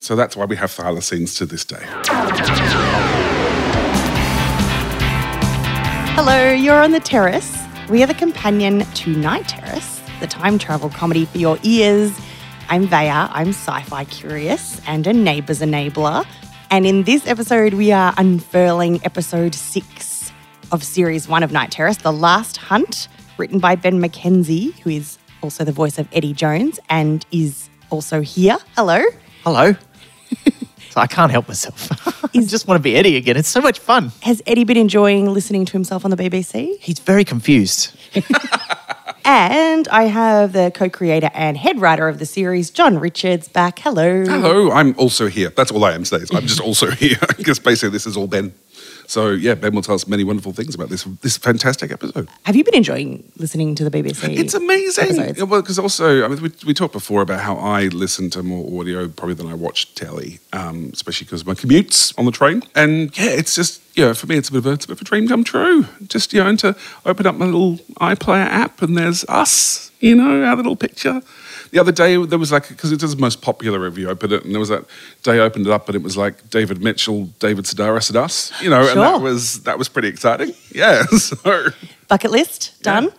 So that's why we have thylacines to this day. Hello, you're on the terrace. We are the companion to Night Terrace, the time travel comedy for your ears. I'm Vaya, I'm sci fi curious and a neighbour's enabler. And in this episode, we are unfurling episode six of series one of Night Terrace, The Last Hunt, written by Ben McKenzie, who is also the voice of Eddie Jones and is also here. Hello. Hello. So I can't help myself. I just want to be Eddie again. It's so much fun. Has Eddie been enjoying listening to himself on the BBC? He's very confused. And I have the co creator and head writer of the series, John Richards, back. Hello. Hello, I'm also here. That's all I am today. I'm just also here because basically this is all Ben. So yeah, Ben will tell us many wonderful things about this this fantastic episode. Have you been enjoying listening to the BBC? It's amazing. episodes? Yeah, well, because also, I mean, we, we talked before about how I listen to more audio probably than I watch telly, um, especially because of my commutes on the train. And yeah, it's just, you know, for me, it's a bit of a, it's a bit of a dream come true. Just, you know, to open up my little iPlayer app and there's us, you know, our little picture. The other day, there was like, because it is the most popular review, I put it, and there was that day I opened it up and it was like David Mitchell, David Sedaris and us, you know, and that was, that was pretty exciting. Yeah, so. Bucket list done. Yeah.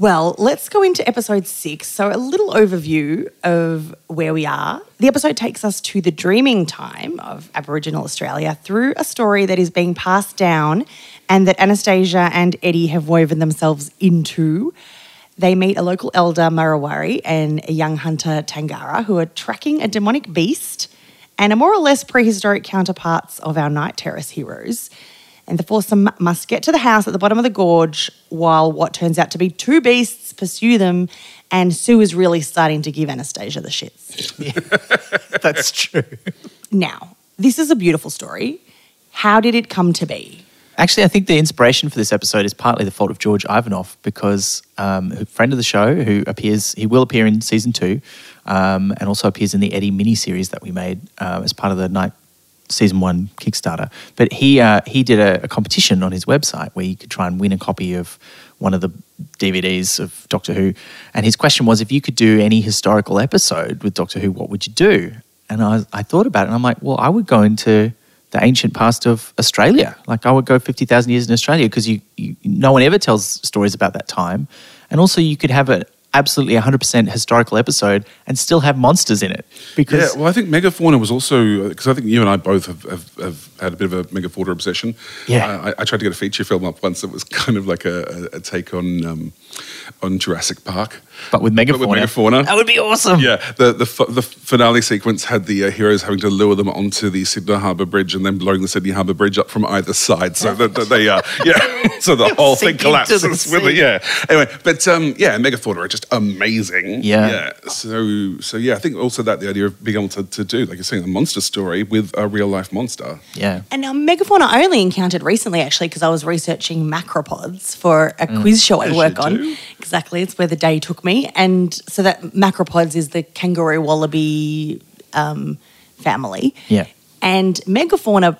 Well, let's go into episode six. So, a little overview of where we are. The episode takes us to the dreaming time of Aboriginal Australia through a story that is being passed down and that Anastasia and Eddie have woven themselves into. They meet a local elder, Marawari, and a young hunter, Tangara, who are tracking a demonic beast and are more or less prehistoric counterparts of our Night Terrace heroes. And the foursome must get to the house at the bottom of the gorge while what turns out to be two beasts pursue them. And Sue is really starting to give Anastasia the shits. That's true. Now, this is a beautiful story. How did it come to be? Actually, I think the inspiration for this episode is partly the fault of George Ivanoff because um, a friend of the show who appears, he will appear in season two um, and also appears in the Eddie miniseries that we made uh, as part of the night season one Kickstarter. But he uh, he did a, a competition on his website where you could try and win a copy of one of the DVDs of Doctor Who. And his question was, if you could do any historical episode with Doctor Who, what would you do? And I, I thought about it, and I'm like, well, I would go into the ancient past of Australia. Like I would go 50,000 years in Australia because you, you, no one ever tells stories about that time. And also you could have an absolutely 100% historical episode and still have monsters in it. Because Yeah, well, I think megafauna was also because I think you and I both have, have, have had a bit of a megafauna obsession. Yeah. I, I tried to get a feature film up once that was kind of like a, a, a take on um, on Jurassic Park, but with megafauna, But with megafauna. that would be awesome. Yeah, the the, the finale sequence had the uh, heroes having to lure them onto the Sydney Harbour Bridge and then blowing the Sydney Harbour Bridge up from either side, so that, that they uh, yeah, so the whole thing Sink collapses the with it. Yeah. Anyway, but um, yeah, megafauna are just amazing. Yeah. yeah. So so yeah, I think also that the idea of being able to, to do like you're saying a monster story with a real life monster. Yeah. And now Megafauna I only encountered recently, actually, because I was researching macropods for a quiz show I As work on. do. Exactly, it's where the day took me. And so that macropods is the kangaroo wallaby um, family. Yeah. And megafauna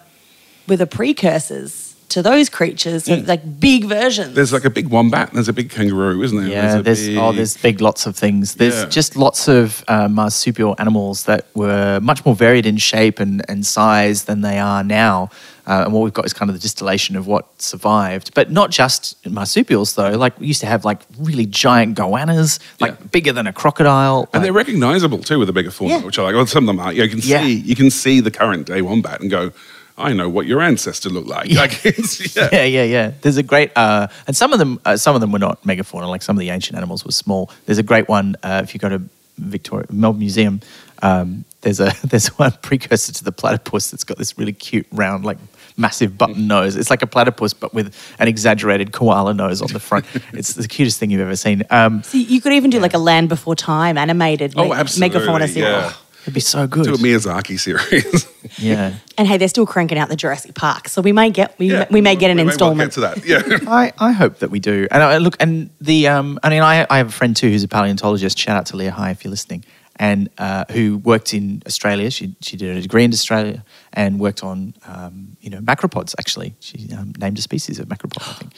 were the precursors to those creatures, so like big versions. There's like a big wombat and there's a big kangaroo, isn't there? Yeah, a there's oh, big- there's big lots of things. There's Yeah. just lots of uh, marsupial animals that were much more varied in shape and, and size than they are now. Uh, and what we've got is kind of the distillation of what survived, but not just marsupials though. Like we used to have like really giant goannas, like Yeah. bigger than a crocodile. And like- they're recognizable too with the bigger fauna, Yeah. which I like. Well, some of them are. You, you can Yeah. see you can see the current day wombat and go, I know what your ancestor looked like. Like, yeah. yeah, yeah, yeah. There's a great, uh, and some of them, uh, some of them were not megafauna. Like some of the ancient animals were small. There's a great one uh, if you go to Victoria Melbourne Museum. Um, there's a there's one precursor to the platypus that's got this really cute round, like massive button nose. It's like a platypus but with an exaggerated koala nose on the front. it's the cutest thing you've ever seen. Um, so you could even do like a Land Before Time animated Oh, me- megafauna series. Yeah. It'd be so good. Do a Miyazaki series. yeah. And hey, they're still cranking out the Jurassic Park, so we may get we, Yeah. we may get an We may well installment. get to that. Yeah. I, I hope that we do. And I look, and the, um, I mean, I, I have a friend too who's a paleontologist. Shout out to Leah High if you're listening. And uh, who worked in Australia. She, she did a degree in Australia and worked on, um, you know, macropods actually. She um, named a species of macropod, I think.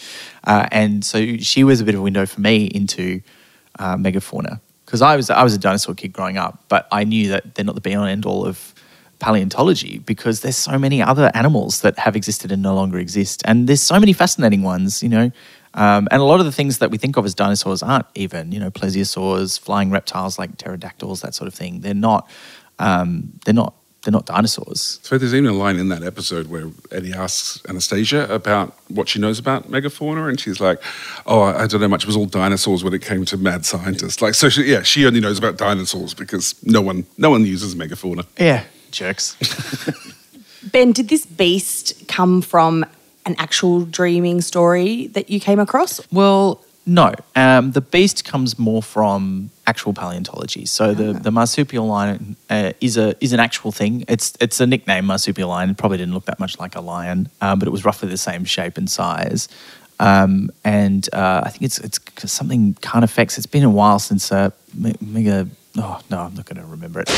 Uh, and so she was a bit of a window for me into uh, megafauna because I was I was a dinosaur kid growing up, but I knew that they're not the be all end all of paleontology because there's so many other animals that have existed and no longer exist, and there's so many fascinating ones, you know. Um, and a lot of the things that we think of as dinosaurs aren't even, you know, plesiosaurs, flying reptiles like pterodactyls, that sort of thing. They're not. Um, they're not. They're not dinosaurs. So there's even a line in that episode where Eddie asks Anastasia about what she knows about megafauna, and she's like, "Oh, I I don't know much. It was all dinosaurs when it came to mad scientists." Like, so she, yeah, she only knows about dinosaurs because no one, no one uses megafauna. Yeah, jerks. Ben, did this beast come from an actual dreaming story that you came across? Well, no. Um, the beast comes more from actual paleontology. So the, the marsupial lion uh, is a is an actual thing. It's it's a nickname, marsupial lion. It probably didn't look that much like a lion, um, but it was roughly the same shape and size. Um, and uh, I think it's it's something Carnifex. It's been a while since uh, me- mega. Oh no, I'm not going to remember it.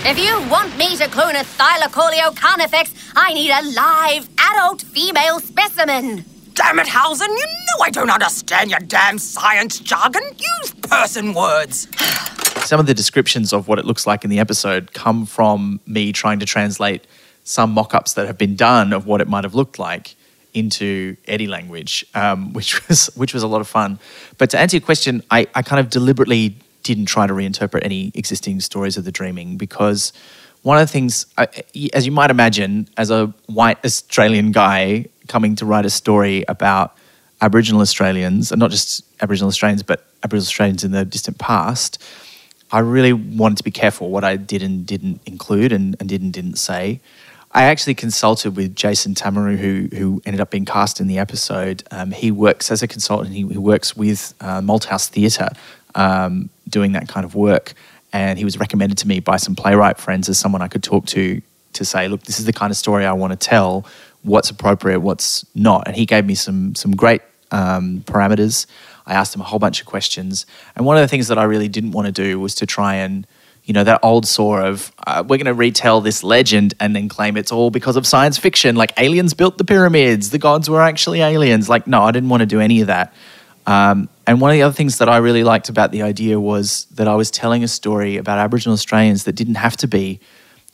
If you want me to clone a Thylacoleo carnifex, I need a live, adult female specimen. Damn it, Hausen, you know I don't understand your damn science jargon. Use person words. some of the descriptions of what it looks like in the episode come from me trying to translate some mock-ups that have been done of what it might have looked like into Eddie language, um, which was which was a lot of fun. But to answer your question, I, I kind of deliberately didn't try to reinterpret any existing stories of the dreaming because one of the things, as you might imagine, as a white Australian guy coming to write a story about Aboriginal Australians, and not just Aboriginal Australians, but Aboriginal Australians in the distant past, I really wanted to be careful what I did and didn't include and, and did and didn't say. I actually consulted with Jason Tamiru, who who ended up being cast in the episode. Um, he works as a consultant. He, he works with uh, Malthouse Theatre, um, doing that kind of work. And he was recommended to me by some playwright friends as someone I could talk to to say, look, this is the kind of story I want to tell. What's appropriate, what's not. And he gave me some some great um, parameters. I asked him a whole bunch of questions. And one of the things that I really didn't want to do was to try and, you know, that old saw of uh, we're going to retell this legend and then claim it's all because of science fiction. Like aliens built the pyramids, the gods were actually aliens. Like, no, I didn't want to do any of that. Um, and one of the other things that I really liked about the idea was that I was telling a story about Aboriginal Australians that didn't have to be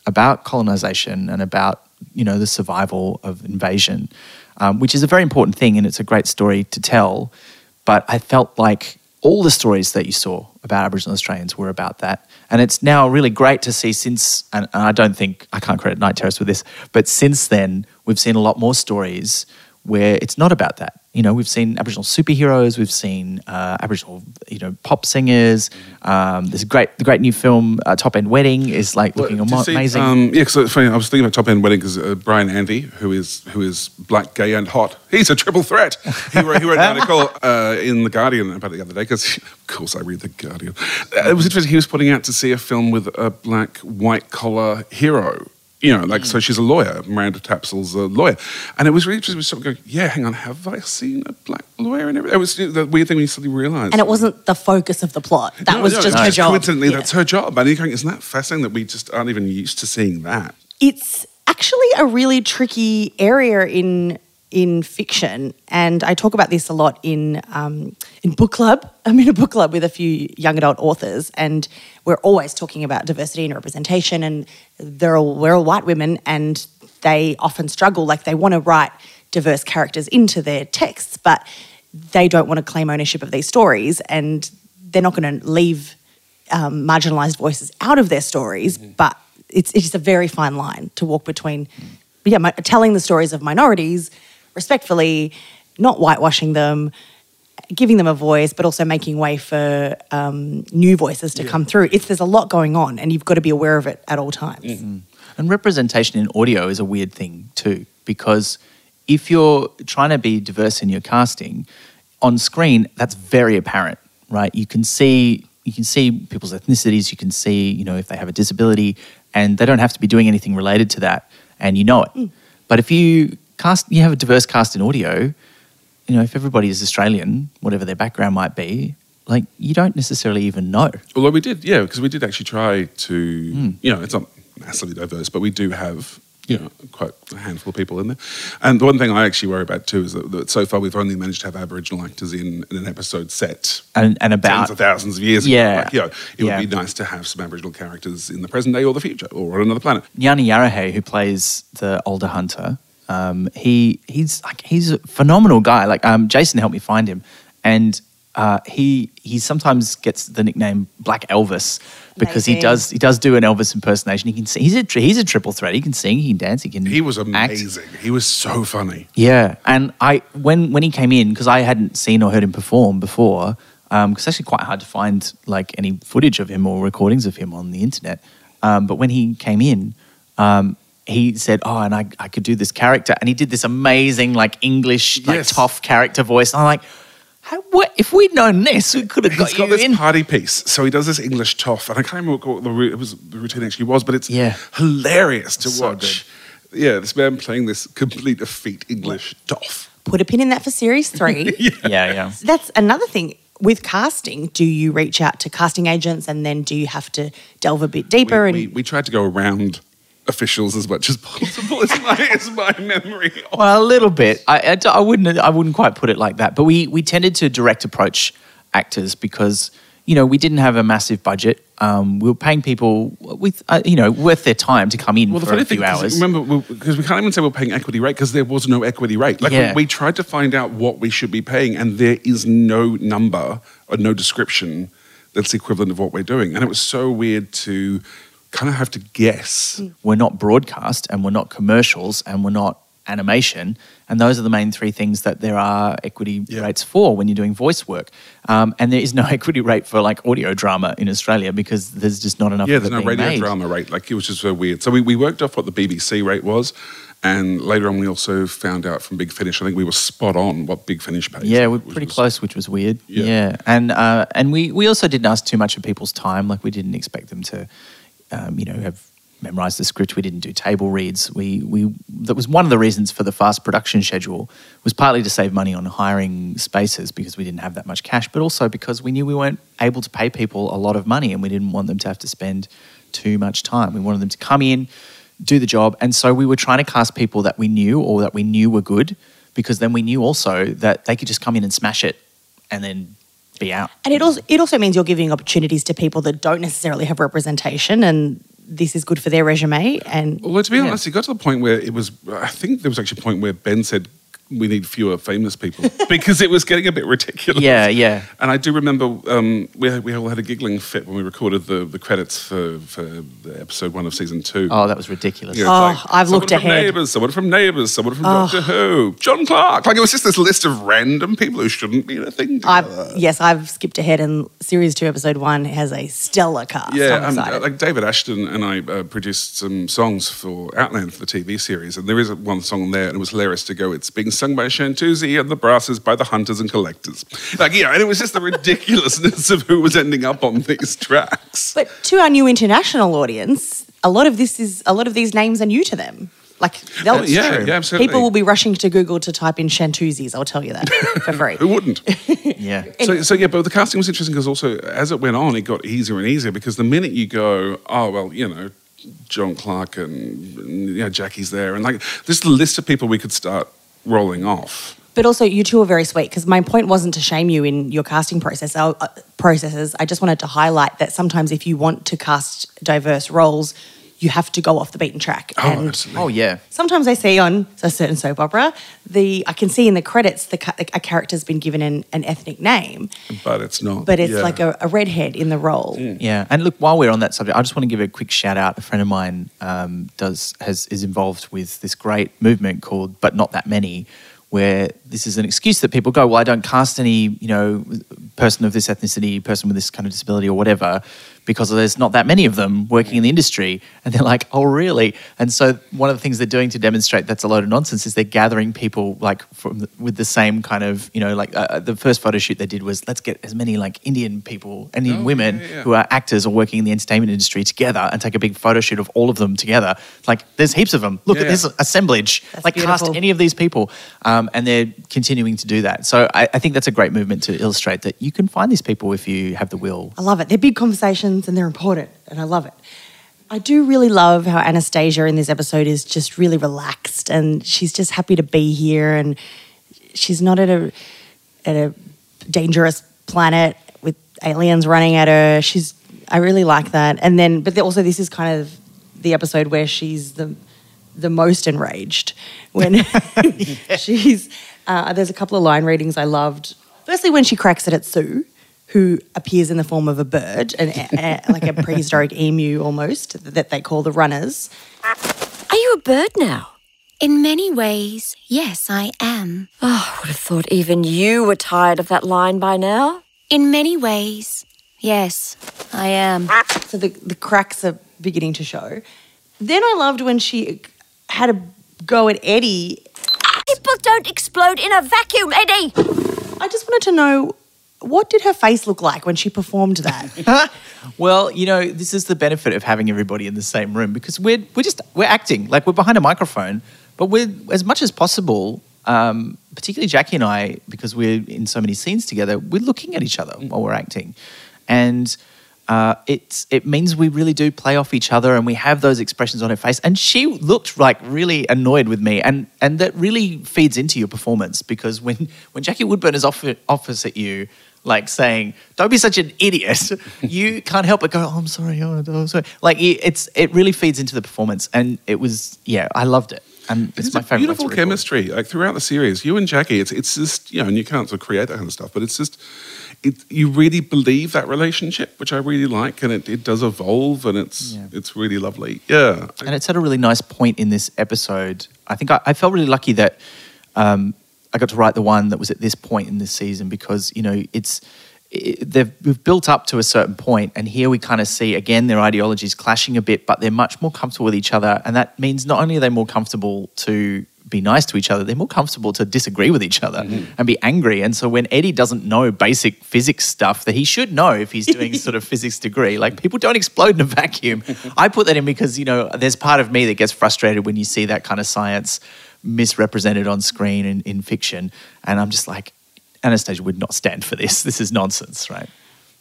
about colonization and about you know the survival of invasion, um, which is a very important thing and it's a great story to tell. But I felt like all the stories that you saw about Aboriginal Australians were about that. And it's now really great to see since, and, and I don't think, I can't credit Night Terrace with this, but since then, we've seen a lot more stories where it's not about that. You know, we've seen Aboriginal superheroes, we've seen uh, Aboriginal, you know, pop singers. Um, there's a great, the great new film, uh, Top End Wedding, is like looking Well, see, amazing. Um, yeah, because it's funny. I was thinking about Top End Wedding because uh, Brian Andy, who is who is black, gay, and hot, he's a triple threat. He wrote, he wrote an article uh, in the Guardian about it the other day because, of course, I read the Guardian. Uh, it was interesting. He was putting out to see a film with a black white collar hero. You know, like so, mm. she's a lawyer. Miranda Tapsell's a lawyer, and it was really interesting. We sort of going, "Yeah, hang on, have I seen a black lawyer?" And everything? It was the weird thing when you suddenly realise. And it wasn't the focus of the plot. That No, was no, just her job. Coincidentally, Yeah. that's her job. And you're going, isn't that fascinating that we just aren't even used to seeing that? it's actually a really tricky area in in fiction, and I talk about this a lot in um, in book club. I'm in a book club with a few young adult authors, and we're always talking about diversity and representation. And they're all we're all white women, and they often struggle. Like they want to write diverse characters into their texts, but they don't want to claim ownership of these stories, and they're not going to leave um, marginalized voices out of their stories, but it's it's a very fine line to walk between, yeah, mi- telling the stories of minorities respectfully, not whitewashing them, giving them a voice, but also making way for um, new voices to come through. It's there's a lot going on, and you've got to be aware of it at all times. And representation in audio is a weird thing too, because if you're trying to be diverse in your casting, on screen that's very apparent, right? You can see you can see people's ethnicities, you can see you know if they have a disability, and they don't have to be doing anything related to that, and you know it. But if you cast, you have a diverse cast in audio, you know if everybody is Australian, whatever their background might be, like you don't necessarily even know. Although we did, yeah, because we did actually try to, hmm. you know, it's not massively diverse, but we do have you know, quite a handful of people in there. And the one thing I actually worry about too is that, that so far we've only managed to have Aboriginal actors in, in an episode set And, and about tens of thousands of years Yeah. ago. Like, you know, it Yeah. would be nice to have some Aboriginal characters in the present day or the future or on another planet. Yanni Yarahe, who plays the older hunter, um, he he's like he's a phenomenal guy. Like um, Jason helped me find him, and uh, he he sometimes gets the nickname Black Elvis because he does he does do an Elvis impersonation. He can sing. He's a he's a triple threat. He can sing. He can dance. He can. He was act. amazing. He was so funny. Yeah, and I when when he came in because I hadn't seen or heard him perform before, because it's actually quite hard to find like any footage of him or recordings of him on the internet. Um, but when he came in, um, he said, "Oh, and I I could do this character," and he did this amazing like English like Yes. tough character voice. And I'm like, How, what if we'd known this, we could have got He's got you this in. party piece. So he does this English toff, and I can't remember what the, it was, the routine actually was, but it's Yeah. hilarious to So watch. Yeah, this man playing this complete effete English toff. Put a pin in that for series three. yeah, yeah. That's another thing. With casting, do you reach out to casting agents and then do you have to delve a bit deeper? We, and we, we tried to go around officials as much as possible. Is my, is my memory. Well, a little bit. I, I, I wouldn't. I wouldn't quite put it like that. But we we tended to direct approach actors because you know we didn't have a massive budget. Um, we were paying people with uh, you know worth their time to come in Well, for a thing, few 'cause hours. remember, because we can't even say we're paying equity rate because there was no equity rate. Like Yeah. we, we tried to find out what we should be paying, and there is no number or no description that's the equivalent of what we're doing. And it was so weird to kind of have to guess. we're not broadcast and we're not commercials and we're not animation. And those are the main three things that there are equity Yeah. rates for when you're doing voice work. Um, and there is no equity rate for like audio drama in Australia because there's just not enough Yeah, of there's no radio made. drama rate. Like it was just so weird. So we, we worked off what the BBC rate was. And later on, we also found out from Big Finish, I think we were spot on what Big Finish paid. Yeah, we're pretty was- close, which was weird. Yeah. Yeah, and uh, and we we also didn't ask too much of people's time. Like we didn't expect them to, um, you know, have memorized the script. We didn't do table reads. We we that was one of the reasons for the fast production schedule was partly to save money on hiring spaces because we didn't have that much cash, but also because we knew we weren't able to pay people a lot of money and we didn't want them to have to spend too much time. We wanted them to come in, do the job, and so we were trying to cast people that we knew or that we knew were good because then we knew also that they could just come in and smash it and then be out. And it also it also means you're giving opportunities to people that don't necessarily have representation, and this is good for their resume. And Well, to be Yeah. honest, it got to the point where it was. I think there was actually a point where Ben said we need fewer famous people because it was getting a bit ridiculous. Yeah, yeah. And I do remember um, we we all had a giggling fit when we recorded the, the credits for, for episode one of season two. Oh, that was ridiculous. You know, Oh, it's I've looked from ahead. Oh. Neighbours, someone from Neighbours, someone from Doctor Who, John Clarke. Like it was just this list of random people who shouldn't be in a thing I've yes, I've skipped ahead, and series two, episode one has a stellar cast. Yeah, I'm and, uh, like David Ashton and I uh, produced some songs for Outland for the TV series, and there is one song there, and it was hilarious to go. It's being sung by Chantoozie and the Brasses by the Hunters and Collectors, like yeah, and it was just the ridiculousness of who was ending up on these tracks. But to our new international audience, a lot of this is a lot of these names are new to them. Like uh, they'll, Oh, yeah, yeah, absolutely. people will be rushing to Google to type in Chantoozies. I'll tell you that for free. Who wouldn't? Yeah. So, so yeah, but the casting was interesting because also as it went on, it got easier and easier because the minute you go, oh well, you know, John Clarke and, and you know Jackie's there, and like this a list of people we could start rolling off. But also, you two are very sweet because my point wasn't to shame you in your casting process uh, uh, processes. I just wanted to highlight that sometimes if you want to cast diverse roles, you have to go off the beaten track. Oh, and absolutely. Oh, yeah. sometimes I see on a certain soap opera, the I can see in the credits the a character's been given an, an ethnic name, But it's not. but it's yeah. like a, a redhead in the role. Yeah, and look, while we're on that subject, I just want to give a quick shout out. A friend of mine um, does has is involved with this great movement called "But Not That Many," where this is an excuse that people go, "Well, I don't cast any, you know, person of this ethnicity, person with this kind of disability, or whatever." Because there's not that many of them working in the industry, and they're like, "Oh, really?" And so one of the things they're doing to demonstrate that's a load of nonsense is they're gathering people like from the, with the same kind of, you know, like uh, the first photo shoot they did was let's get as many like Indian people, Indian Oh, women yeah, yeah. who are actors or working in the entertainment industry together and take a big photo shoot of all of them together. Like, there's heaps of them. Look Yeah, at this assemblage. That's like, cast any of these people. Um, and they're continuing to do that. So I, I think that's a great movement to illustrate that you can find these people if you have the will. I love it. They're big conversations and they're important, and I love it. I do really love how Anastasia in this episode is just really relaxed and she's just happy to be here and she's not at a at a dangerous planet with aliens running at her. She's I really like that. And then but also this is kind of the episode where she's the the most enraged when she's uh, there's a couple of line readings I loved. Firstly, when she cracks it at Sue, who appears in the form of a bird, an, a, like a prehistoric emu almost, that they call the runners. Are you a bird now? In many ways, yes, I am. Oh, I would have thought even you were tired of that line by now. In many ways, yes, I am. So the, the cracks are beginning to show. Then I loved when she had a go at Eddie. People don't explode in a vacuum, Eddie. I just wanted to know what did her face look like when she performed that? Well, you know, this is the benefit of having everybody in the same room because we're we're just we're acting like we're behind a microphone, but we're as much as possible. Um, particularly Jackie and I, because we're in so many scenes together, we're looking at each other while we're acting, and uh, it's it means we really do play off each other, and we have those expressions on her face. And she looked like really annoyed with me, and and that really feeds into your performance because when when Jackie Woodburne is off opposite you like saying, "Don't be such an idiot," you can't help but go, "Oh, I'm sorry, oh, I'm sorry." Like it's it really feeds into the performance, and it was yeah, I loved it, and it's, It's my favorite. beautiful one to record. chemistry, like throughout the series. You and Jackie, it's it's just you know, and you can't sort of create that kind of stuff, but it's just it. You really believe that relationship, which I really like, and it, it does evolve, and it's Yeah. it's really lovely. Yeah, and it's at a really nice point in this episode. I think I, I felt really lucky that um, I got to write the one that was at this point in this season because you know it's it, they've we've built up to a certain point, and here we kind of see again their ideologies clashing a bit, but they're much more comfortable with each other, and that means not only are they more comfortable to be nice to each other, they're more comfortable to disagree with each other mm-hmm. and be angry. And so when Eddie doesn't know basic physics stuff that he should know if he's doing sort of physics degree, like people don't explode in a vacuum. I put that in because, you know, there's part of me that gets frustrated when you see that kind of science misrepresented on screen in, in fiction. And I'm just like, Anastasia would not stand for this. This is nonsense, right?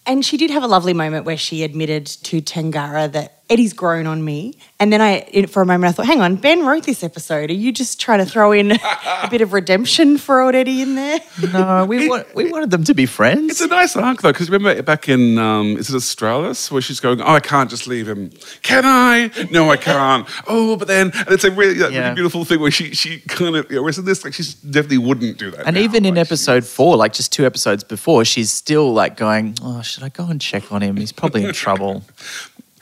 and she did have a lovely moment where she admitted to Tangara that Eddie's grown on me. And then I, for a moment, I thought, hang on, Ben wrote this episode. Are you just trying to throw in a bit of redemption for old Eddie in there? No, we, want, we wanted them to be friends. It's a nice arc though, because remember back in um, is it Australis where she's going, oh, I can't just leave him. Can I? No, I can't. Oh, but then, and it's a really, that really beautiful thing where she she kind of, you know, whereas in this, like she definitely wouldn't do that. And now. even in Like, episode four, like just two episodes before, she's still like going, "Oh, should I go and check on him? He's probably in trouble."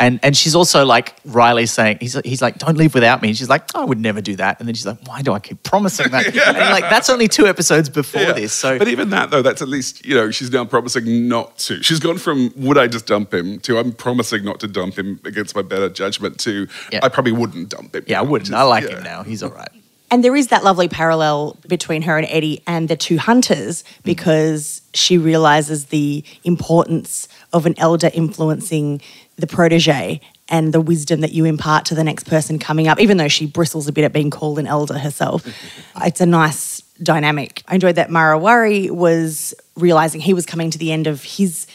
And and she's also like Riley saying, "He's he's like, don't leave without me." And she's like, "I would never do that." And then she's like, "Why do I keep promising that?" And like that's only two episodes before Yeah. this. So but even that though, that's at least you know she's now promising not to. She's gone from would I just dump him to I'm promising not to dump him against my better judgment to Yeah. I probably wouldn't dump him. yeah, I wouldn't. is- I like yeah. him now. He's all right. And there is that lovely parallel between her and Eddie and the two hunters mm. because she realizes the importance of an elder influencing the protege and the wisdom that you impart to the next person coming up, even though she bristles a bit at being called an elder herself. it's a nice dynamic. I enjoyed that Marawari was realizing he was coming to the end of his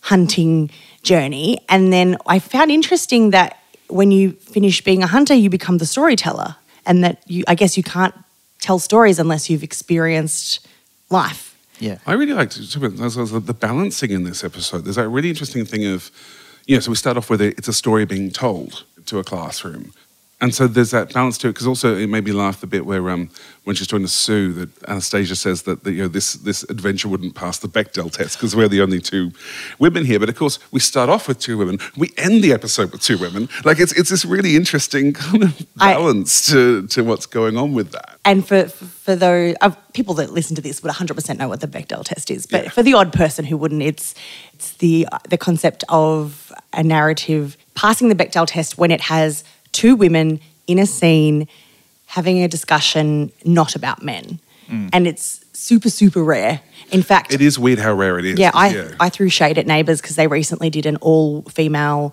hunting journey. And then I found interesting that when you finish being a hunter, you become the storyteller. And that you, I guess you can't tell stories unless you've experienced life. Yeah. I really liked the the balancing in this episode. There's that really interesting thing of, you know, so we start off with it, it's a story being told to a classroom. And so there's that balance to it because also it made me laugh the bit where um, when she's talking to Sue, that Anastasia says that, that you know this this adventure wouldn't pass the Bechdel test because we're the only two women here. But of course, we start off with two women, we end the episode with two women. Like it's it's this really interesting kind of I- balance to to what's going on with that. And for for those uh, people that listen to this would 100% know what the Bechdel test is, but Yeah. for the odd person who wouldn't, it's it's the the concept of a narrative passing the Bechdel test when it has two women in a scene having a discussion not about men, and it's super super rare. In fact, It is weird how rare it is. Yeah, I, 'cause, I threw shade at Neighbours because they recently did an all female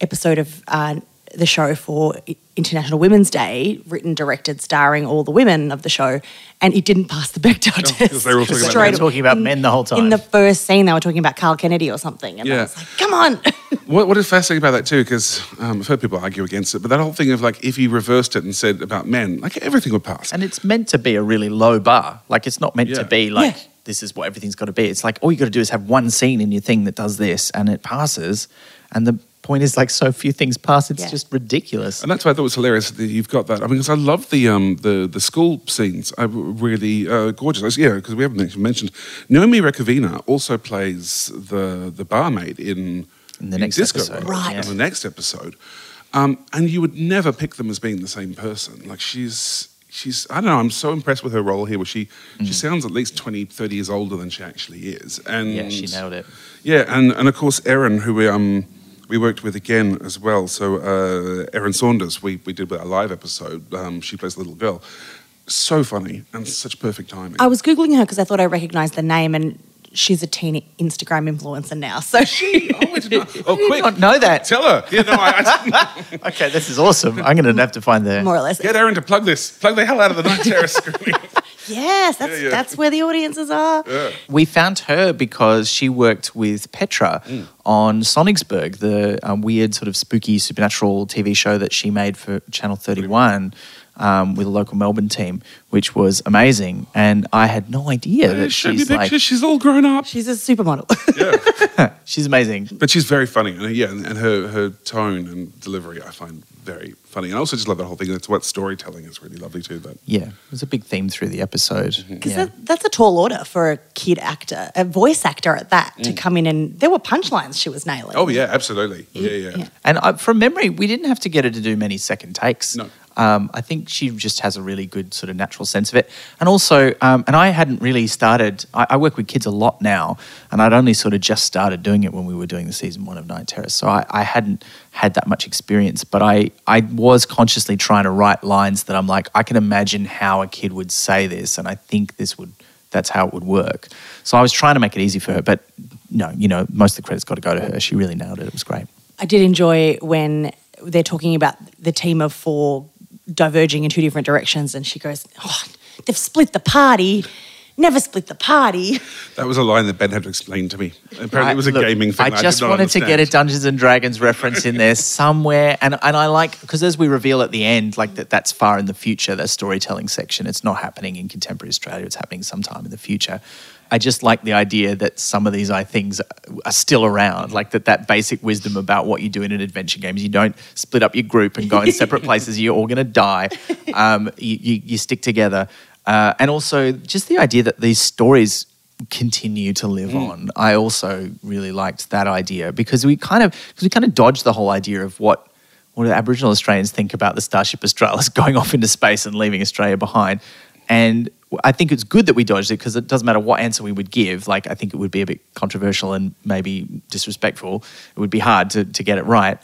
episode of uh, the show for International Women's Day, written, directed, starring all the women of the show, and it didn't pass the Bechdel test. because they were all talking about men. Talking about men the whole time. In the first scene, they were talking about Carl Kennedy or something, and I was like, "Come on!" What, what is fascinating about that too, because um, I've heard people argue against it, but that whole thing of like if you reversed it and said about men, like everything would pass. And it's meant to be a really low bar. Like it's not meant Yeah. to be like Yeah. this is what everything's got to be. It's like all you got to do is have one scene in your thing that does this and it passes. And the point is like so few things pass. It's Yeah. just ridiculous. And that's why I thought it was hilarious that you've got that. I mean, because I love the um, the the school scenes. I really uh, gorgeous. Yeah, because we haven't actually mentioned Naomi Rukavina also plays the the barmaid in In the next Disco episode. World, Right. In the next episode, um, and you would never pick them as being the same person. Like she's. She's, I don't know, I'm so impressed with her role here where she, she sounds at least 20, 30 years older than she actually is. And Mm. yeah, she nailed it. yeah, and, and of course Erin, who we um we worked with again as well. So uh, Erin Saunders, we we did a live episode. Um, she plays a little girl. So funny and such perfect timing. I was googling her because I thought I recognised the name, and she's a teen Instagram influencer now. So she, oh, I did not. Oh, quick! not know that. Tell her. Yeah, no, I, I. Okay, this is awesome. I'm going to have to find the. more or less, Get Erin to plug this. Plug the hell out of the night terrace screening. yes, that's Yeah, yeah. that's where the audiences are. We found her because she worked with Petra Mm. on Sonicsburg, the um, weird sort of spooky supernatural TV show that she made for Channel 31 um, with a local Melbourne team, which was amazing. And I had no idea that Show me she's like, she's all grown up. She's a supermodel. Yeah, she's amazing. But she's very funny, and uh, yeah, and, and her her tone and delivery I find very funny. And I also just love that whole thing. That's what storytelling is really lovely too. But Yeah, it was a big theme through the episode. Mm-hmm. Because Yeah. that, that's a tall order for a kid actor, a voice actor at that, to come in and there were punchlines she was nailing. oh yeah, absolutely. Yeah, yeah. Yeah. And I, from memory, we didn't have to get her to do many second takes. No. Um, I think she just has a really good sort of natural sense of it. And also, um, and I hadn't really started, I, I work with kids a lot now, and I'd only sort of just started doing it when we were doing the season one of Night Terrace. So I, I hadn't had that much experience, but I, I was consciously trying to write lines that I'm like, I can imagine how a kid would say this, and I think this would, that's how it would work. So I was trying to make it easy for her, but no, you know, most of the credit's got to go to her. She really nailed it. It was great. I did enjoy when they're talking about the team of four diverging in two different directions, and she goes, oh, "They've split the party. Never split the party." That was a line that Ben had to explain to me. Apparently, it was a Look, gaming thing. I that just did not wanted to get a. Dungeons and Dragons reference in there somewhere, and and I like because as we reveal at the end, like that that's far in the future. That storytelling section, it's not happening in contemporary Australia. It's happening sometime in the future. I just like the idea that some of these I things are still around, like that that basic wisdom about what you do in an adventure game is you don't split up your group and go in separate places. You're all going to die. Um, you, you, you stick together, uh, and also just the idea that these stories continue to live on. I also really liked that idea because we kind of because we kind of dodged the whole idea of what what do Aboriginal Australians think about the Starship Australis going off into space and leaving Australia behind. And I think it's good that we dodged it because it doesn't matter what answer we would give. Like I think it would be a bit controversial and maybe disrespectful. It would be hard to, to get it right.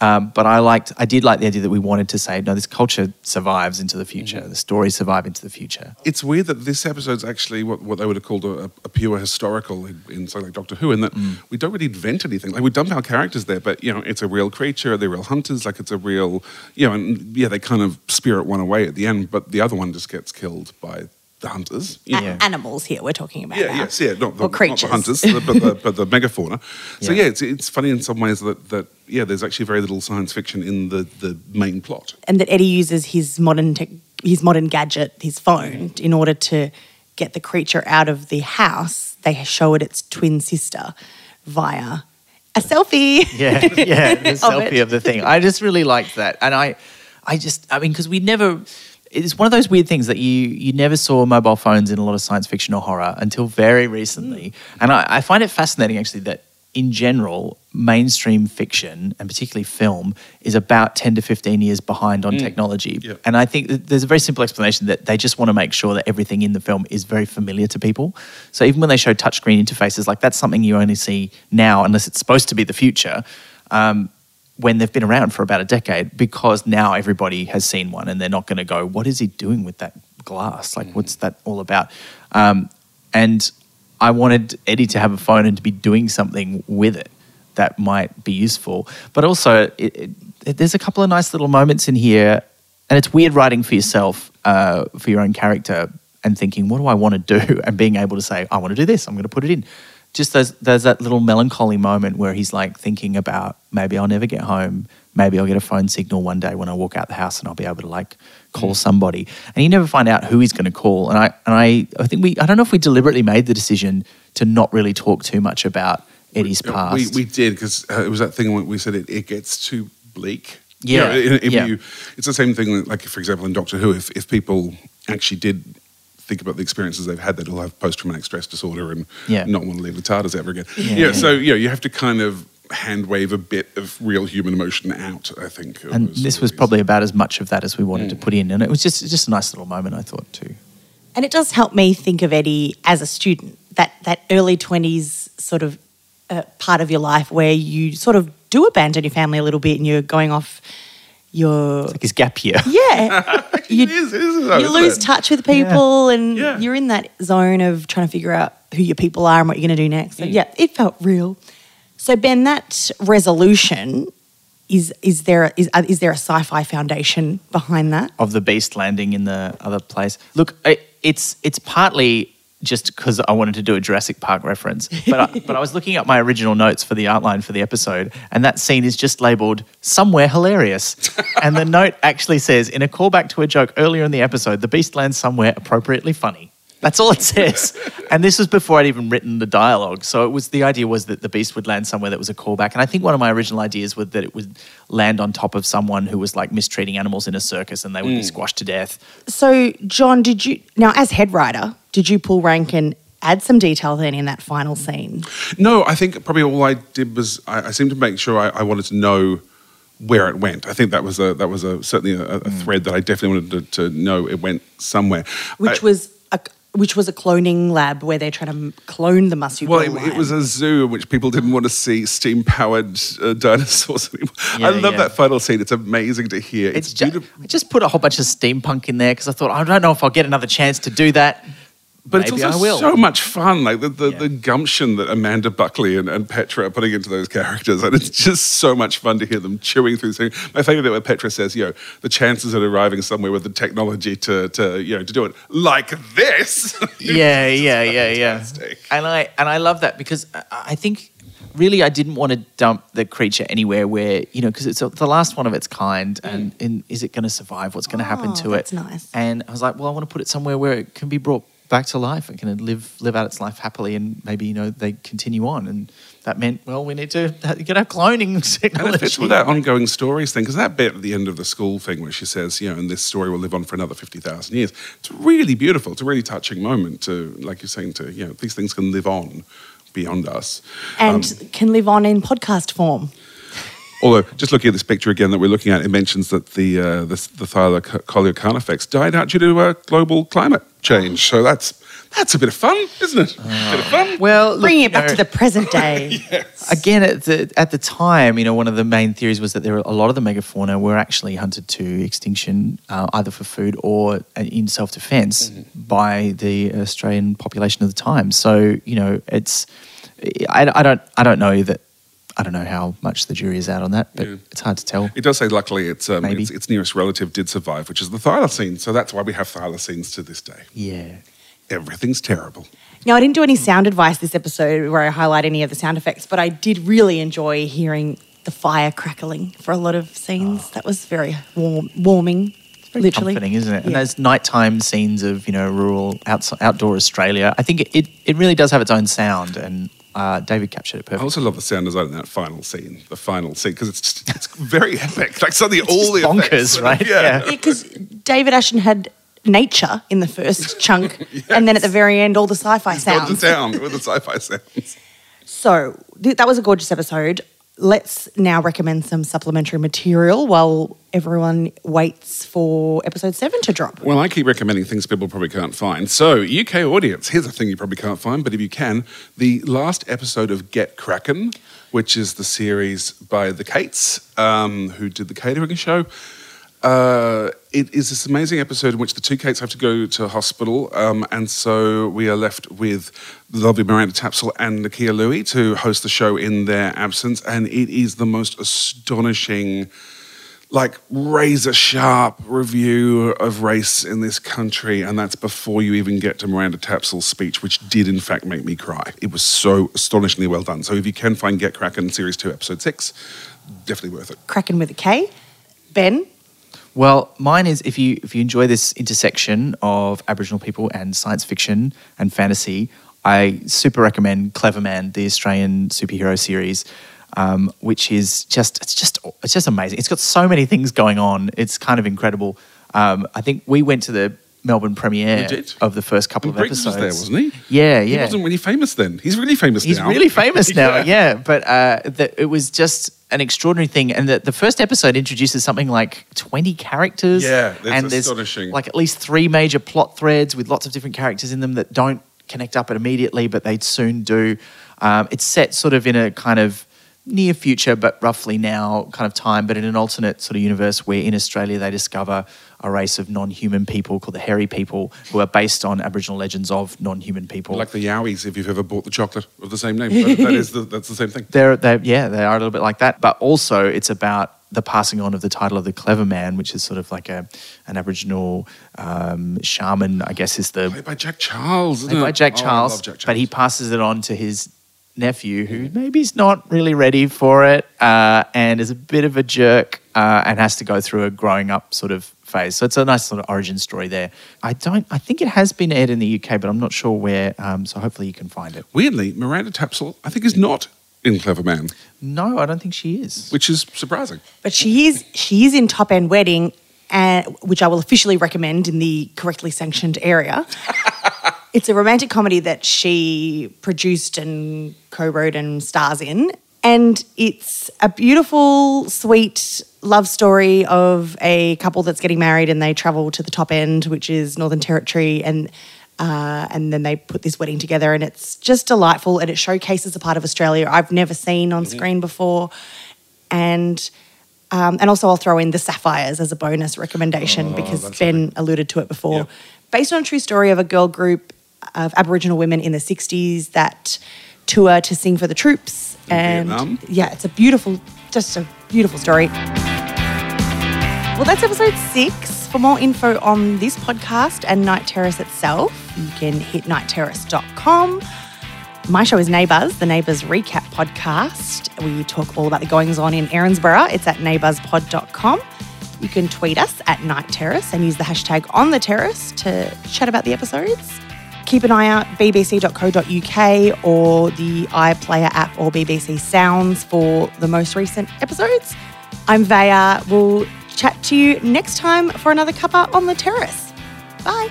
Um, but I liked, I did like the idea that we wanted to say, no, this culture survives into the future. The stories survive into the future. It's weird that this episode's actually what, what they would have called a, a pure historical in, in something like Doctor Who, in that Mm. we don't really invent anything. Like we dump our characters there, but you know, it's a real creature. They're real hunters. Like it's a real, you know, and yeah, they kind of spirit one away at the end, but the other one just gets killed by the hunters. You A- know? Animals here we're talking about. Yeah, now. yes, yeah, not the, Or not the hunters, but the, but the megafauna. So Yeah. yeah, it's, it's funny in some ways that, that yeah, there's actually very little science fiction in the, the main plot. and that Eddie uses his modern tech, his modern gadget, his phone, in order to get the creature out of the house. They show it its twin sister via a selfie. Yeah, yeah, the selfie it. of the thing. I just really liked that, and I, I just, I mean, because we never. It's one of those weird things that you you never saw mobile phones in a lot of science fiction or horror until very recently, and I, I find it fascinating actually that in general mainstream fiction and particularly film is about 10 to 15 years behind on technology. Yeah. and i think that there's a very simple explanation that they just want to make sure that everything in the film is very familiar to people. So even when they show touchscreen interfaces like that's something you only see now unless it's supposed to be the future. Um, when they've been around for about a decade because now everybody has seen one and they're not going to go, what is he doing with that glass? Like, what's that all about? Um, and I wanted Eddie to have a phone and to be doing something with it. that might be useful. But also, it, it, there's a couple of nice little moments in here, and it's weird writing for yourself, uh, for your own character, and thinking, what do I want to do? And being able to say, I want to do this, I'm going to put it in. Just there's, there's that little melancholy moment where he's like thinking about maybe I'll never get home. Maybe I'll get a phone signal one day when I walk out the house and I'll be able to like call somebody. And you never find out who he's going to call. And I and I, I think we I don't know if we deliberately made the decision to not really talk too much about Eddie's Yeah, past. We, we did because uh, it was that thing when we said it, it gets too bleak. Yeah, You know, yeah. you- it's the same thing, like, for example, in Doctor Who, if, if people actually did think about the experiences they've had, that'll have post traumatic stress disorder and Yeah. not want to leave the TARDIS ever again. Yeah, Yeah, yeah. so, you know, you have to kind of hand wave a bit of real human emotion out, I think. and those this was probably about as much of that as we wanted to put in. And it was just just a nice little moment, I thought too. And it does help me think of Eddie as a student, that, that early 20s sort of uh, part of your life where you sort of do abandon your family a little bit and you're going off your. Like his gap year. Yeah. you, It is, it is, though, you lose it? touch with people and Yeah. you're in that zone of trying to figure out who your people are and what you're going to do next. Mm. Yeah, it felt real. So, Ben, that resolution. Is, is there is, uh, is there a sci-fi foundation behind that? of the beast landing in the other place. Look, I, it's it's partly just because I wanted to do a Jurassic Park reference, but I, but I was looking at my original notes for the outline for the episode, and that scene is just labelled "somewhere hilarious," and the note actually says, in a callback to a joke earlier in the episode, the beast lands somewhere appropriately funny. That's all it says. And this was before I'd even written the dialogue. So it was the idea was that the beast would land somewhere that was a callback. And I think one of my original ideas was that it would land on top of someone who was like mistreating animals in a circus and they would be squashed to death. So, John, did you now as head writer, did you pull rank and add some detail then in that final scene? No, I think probably all I did was I, I seemed to make sure I, I wanted to know where it went. I think that was a that was a certainly a, a Mm. thread that I definitely wanted to, to know it went somewhere. Which I- was a which was a cloning lab where they're trying to clone the marsupial well, it, lion. it was a zoo in which people didn't want to see steam powered uh, dinosaurs anymore. Yeah, I love yeah. that final scene. It's amazing to hear. It's It's, ju- beautiful. I just put a whole bunch of steampunk in there because I thought, I don't know if I'll get another chance to do that. But Maybe it's also I will. so much fun, like the, the, Yeah. the gumption that Amanda Buckley and, and Petra are putting into those characters. And it's just so much fun to hear them chewing through things. My favorite bit where Petra says, you know, the chances of arriving somewhere with the technology to, to you know, to do it like this. yeah, yeah, yeah, yeah. fantastic. And I and I love that because I, I think really I didn't want to dump the creature anywhere where you know because it's the last one of its kind, mm. and, and is it going to survive? What's going to happen Oh, to that's it? nice. And I was like, well, I want to put it somewhere where it can be brought back to life and can live live out its life happily, and maybe you know they continue on. And that meant, well, we need to get our cloning And technology. it fits with that ongoing stories thing, because that bit at the end of the school thing where she says, you know, and this story will live on for another 50,000 years, it's really beautiful. It's a really touching moment to, like you're saying, to, you know, these things can live on beyond us. and um, can live on in podcast form. Although, just looking at this picture again that we're looking at, it mentions that the uh, the, the thylacoleo carnifex died out due to uh, global climate change. So that's that's a bit of fun, isn't it? a bit of fun. well, look, Bringing it back know- to the present day. yes. Again, at the at the time, you know, one of the main theories was that there were a lot of the megafauna were actually hunted to extinction, uh, either for food or uh, in self defense by the Australian population of the time. So, you know, it's I, I don't I don't know that I don't know how much the jury is out on that, but Yeah. it's hard to tell. It does say, luckily, its, um, Maybe. its, its nearest relative did survive, which is the thylacine. So that's why we have thylacines to this day. Yeah. Everything's terrible. Now, I didn't do any sound advice this episode where I highlight any of the sound effects, but I did really enjoy hearing the fire crackling for a lot of scenes. That was very warm, warming, literally. comforting, isn't it? And those nighttime scenes of you know rural outs- outdoor Australia, I think it, it really does have its own sound, and uh, David captured it perfectly. I also love the sound design in that final scene, the final scene, because it's just, it's very epic. Like suddenly all the bonkers, effects- right? Yeah. Yeah. Yeah, because David Ashton had nature in the first chunk, and then at the very end, all the sci-fi He's gone to sounds. with the sci-fi sounds. So th- that was a gorgeous episode. Let's now recommend some supplementary material while everyone waits for episode seven to drop. Well, I keep recommending things people probably can't find. So, UK audience, here's a thing you probably can't find, but if you can, the last episode of Get Kraken, which is the series by the Kates, um, who did the catering show. Uh, it is this amazing episode in which the two Kates have to go to hospital, um, and so we are left with the lovely Miranda Tapsell and Nakkiah Lui to host the show in their absence, and it is the most astonishing like razor sharp review of race in this country, and that's before you even get to Miranda Tapsell's speech, which did in fact make me cry. It was so astonishingly well done. So if you can find Get Kraken series two, episode six, definitely worth it. Kraken with a K. Ben, Well, mine is if you if you enjoy this intersection of Aboriginal people and science fiction and fantasy, I super recommend Cleverman, the Australian superhero series, um, which is just it's just it's just amazing. It's got so many things going on. It's kind of incredible. Um, I think we went to the Melbourne premiere of the first couple And of Briggs episodes. was there, wasn't he? Yeah, yeah. He wasn't really famous then. He's really famous He's now. really famous now, yeah. But uh, the, it was just an extraordinary thing, and the, the first episode introduces something like twenty characters. Yeah, that's and there's astonishing. like at least three major plot threads with lots of different characters in them that don't connect up immediately, but they soon do. Um, it's set sort of in a kind of near future, but roughly now kind of time, but in an alternate sort of universe where in Australia they discover a race of non-human people called the hairy people, who are based on Aboriginal legends of non-human people. Like the Yowies, if you've ever bought the chocolate of the same name. That- that is the, that's the same thing. They're, they yeah, they are a little bit like that. But also, it's about the passing on of the title of the clever man, which is sort of like a an Aboriginal um, shaman, I guess, is the Played by Jack Charles, isn't played by Jack Oh, Charles. Jack But he passes it on to his nephew, who maybe is not really ready for it, uh, and is a bit of a jerk, uh, and has to go through a growing up sort of phase. So it's a nice sort of origin story there. I don't. I think it has been aired in the UK, but I'm not sure where. Um, so hopefully you can find it. Weirdly, Miranda Tapsell, I think, is not in Cleverman, No, I don't think she is. which is surprising. but she is she is in Top End Wedding, and which I will officially recommend in the correctly sanctioned area. it's a romantic comedy that she produced and co-wrote and stars in, and it's a beautiful, sweet love story of a couple that's getting married and they travel to the top end, which is Northern Territory, and uh, and then they put this wedding together, and it's just delightful, and it showcases a part of Australia I've never seen on screen before, and. Um, and also, I'll throw in the Sapphires as a bonus recommendation because Ben alluded to it before. Based on a true story of a girl group of Aboriginal women in the 60s that tour to sing for the troops. and Vietnam. yeah, it's a beautiful, just a beautiful story. Well, that's episode six. For more info on this podcast and Night Terrace itself, you can hit nightterrace.com. My show is Neighbours, the Neighbours Recap podcast. We talk all about the goings on in Erinsborough. It's at neighbourspod.com. You can tweet us at Night Terrace and use the hashtag on the terrace to chat about the episodes. Keep an eye out bbc.co.uk or the iPlayer app or BBC Sounds for the most recent episodes. I'm Vaya. We'll chat to you next time for another cuppa on the terrace. Bye.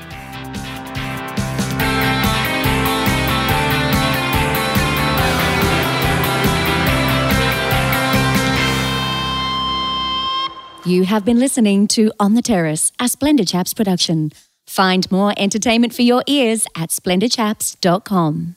You have been listening to On the Terrace, a Splendid Chaps production. Find more entertainment for your ears at splendidchaps.com.